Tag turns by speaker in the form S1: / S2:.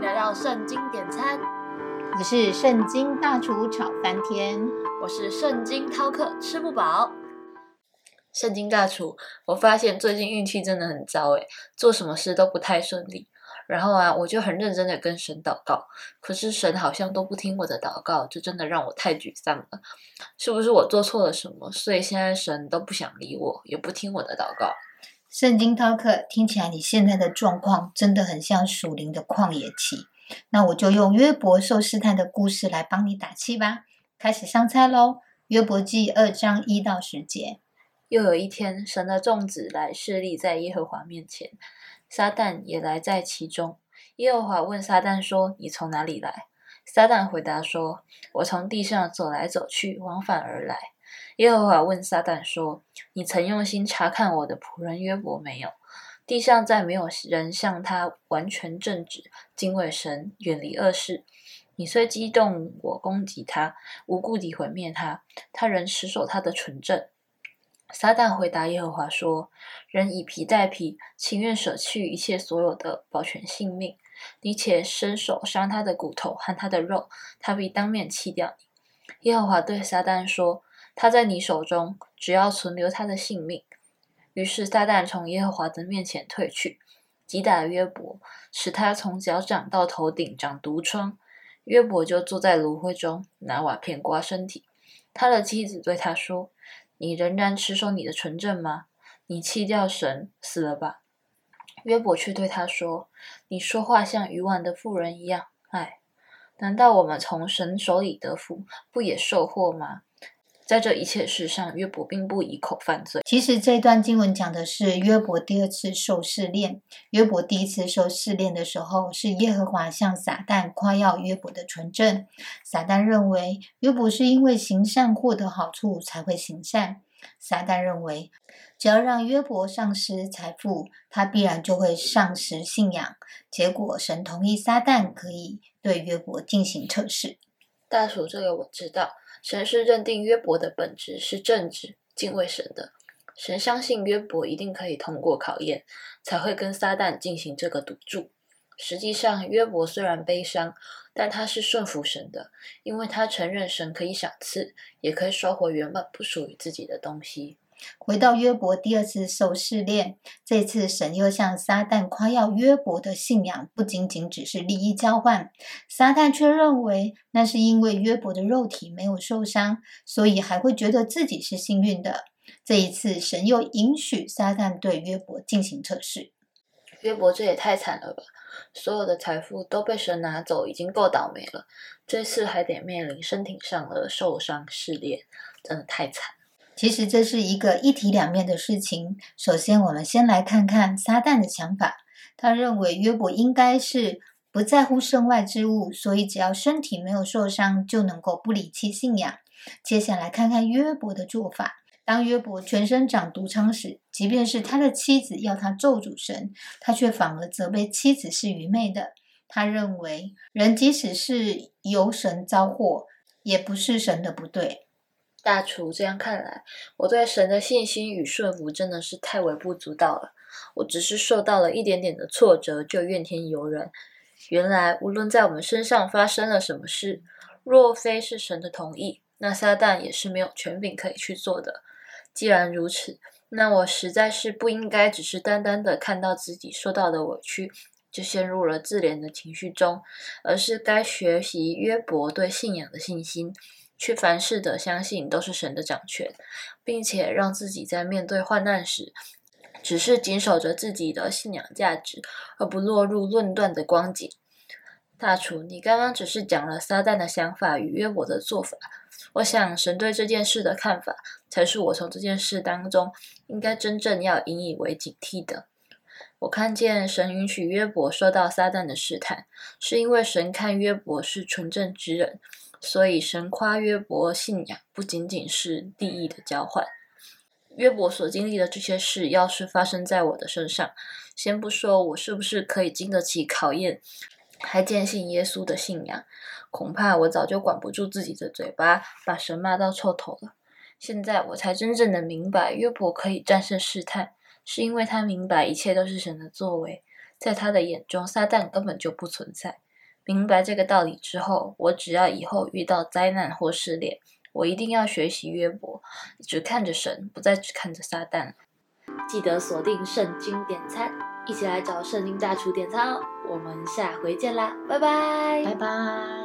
S1: 迎来到圣经点餐，
S2: 我是圣经大厨炒翻天，
S1: 我是圣经饕客吃不饱。圣经大厨，我发现最近运气真的很糟诶，做什么事都不太顺利。然后啊，我就很认真的跟神祷告，可是神好像都不听我的祷告，就真的让我太沮丧了。是不是我做错了什么？所以现在神都不想理我，也不听我的祷告。
S2: 圣经 talk 听起来你现在的状况真的很像属灵的旷野期。那我就用约伯受试探的故事来帮你打气吧。开始上菜喽！约伯记二章一到十节。
S1: 又有一天，神的众子来侍立在耶和华面前。撒旦也来在其中。耶和华问撒旦说：“你从哪里来？”撒旦回答说：“我从地上走来走去，往返而来。”耶和华问撒旦说：“你曾用心查看我的仆人约伯没有？地上再没有人像他完全正直，敬畏神，远离恶事。你虽激动我攻击他，无故地毁灭他，他仍持守他的纯正。”撒旦回答耶和华说：“人以皮代皮，情愿舍去一切所有的，保全性命。你且伸手伤他的骨头和他的肉，他必当面弃掉你。”耶和华对撒旦说：“他在你手中，只要存留他的性命。”于是撒旦从耶和华的面前退去，击打约伯，使他从脚掌到头顶长毒疮。约伯就坐在炉灰中，拿瓦片刮身体。他的妻子对他说。你仍然持守你的纯正吗？你弃掉神，死了吧？约伯却对他说：“你说话像愚顽的妇人一样。哎，难道我们从神手里得福，不也受祸吗？”在这一切事上，约伯并不以口犯罪。
S2: 其实这段经文讲的是约伯第二次受试炼。约伯第一次受试炼的时候，是耶和华向撒旦夸耀约伯的纯正。撒旦认为约伯是因为行善获得好处才会行善。撒旦认为，只要让约伯丧失财富，他必然就会丧失信仰。结果，神同意撒旦可以对约伯进行测试。
S1: 大鼠，这个我知道。神是认定约伯的本质是正直、敬畏神的。神相信约伯一定可以通过考验，才会跟撒旦进行这个赌注。实际上，约伯虽然悲伤，但他是顺服神的，因为他承认神可以赏赐，也可以收回原本不属于自己的东西。
S2: 回到约伯第二次受试炼，这次神又向撒旦夸耀约伯的信仰，不仅仅只是利益交换。撒旦却认为那是因为约伯的肉体没有受伤，所以还会觉得自己是幸运的。这一次，神又允许撒旦对约伯进行测试。
S1: 约伯这也太惨了吧！所有的财富都被神拿走，已经够倒霉了，这次还得面临身体上的受伤试炼，真的太惨。
S2: 其实这是一个一体两面的事情。首先，我们先来看看撒旦的想法。他认为约伯应该是不在乎身外之物，所以只要身体没有受伤，就能够不离弃信仰。接下来看看约伯的做法。当约伯全身长毒疮时，即便是他的妻子要他咒诅神，他却反而责备妻子是愚昧的。他认为人即使是由神遭祸，也不是神的不对。
S1: 大厨，这样看来，我对神的信心与顺服真的是太微不足道了。我只是受到了一点点的挫折，就怨天尤人。原来，无论在我们身上发生了什么事，若非是神的同意，那撒旦也是没有权柄可以去做的。既然如此，那我实在是不应该只是单单的看到自己受到的委屈，就陷入了自怜的情绪中，而是该学习约伯对信仰的信心。去凡事的相信都是神的掌权，并且让自己在面对患难时，只是谨守着自己的信仰价值，而不落入论断的光景。大厨，你刚刚只是讲了撒旦的想法与约伯的做法，我想神对这件事的看法，才是我从这件事当中应该真正要引以为警惕的。我看见神允许约伯受到撒旦的试探，是因为神看约伯是纯正之人。所以，神夸约伯信仰不仅仅是利益的交换。约伯所经历的这些事，要是发生在我的身上，先不说我是不是可以经得起考验，还坚信耶稣的信仰，恐怕我早就管不住自己的嘴巴，把神骂到臭头了。现在我才真正的明白，约伯可以战胜试探，是因为他明白一切都是神的作为，在他的眼中，撒旦根本就不存在。明白这个道理之后，我只要以后遇到灾难或试炼，我一定要学习约伯，只看着神，不再只看着撒旦。记得锁定圣经点餐，一起来找圣经大厨点餐哦！我们下回见啦，拜拜，
S2: 拜拜。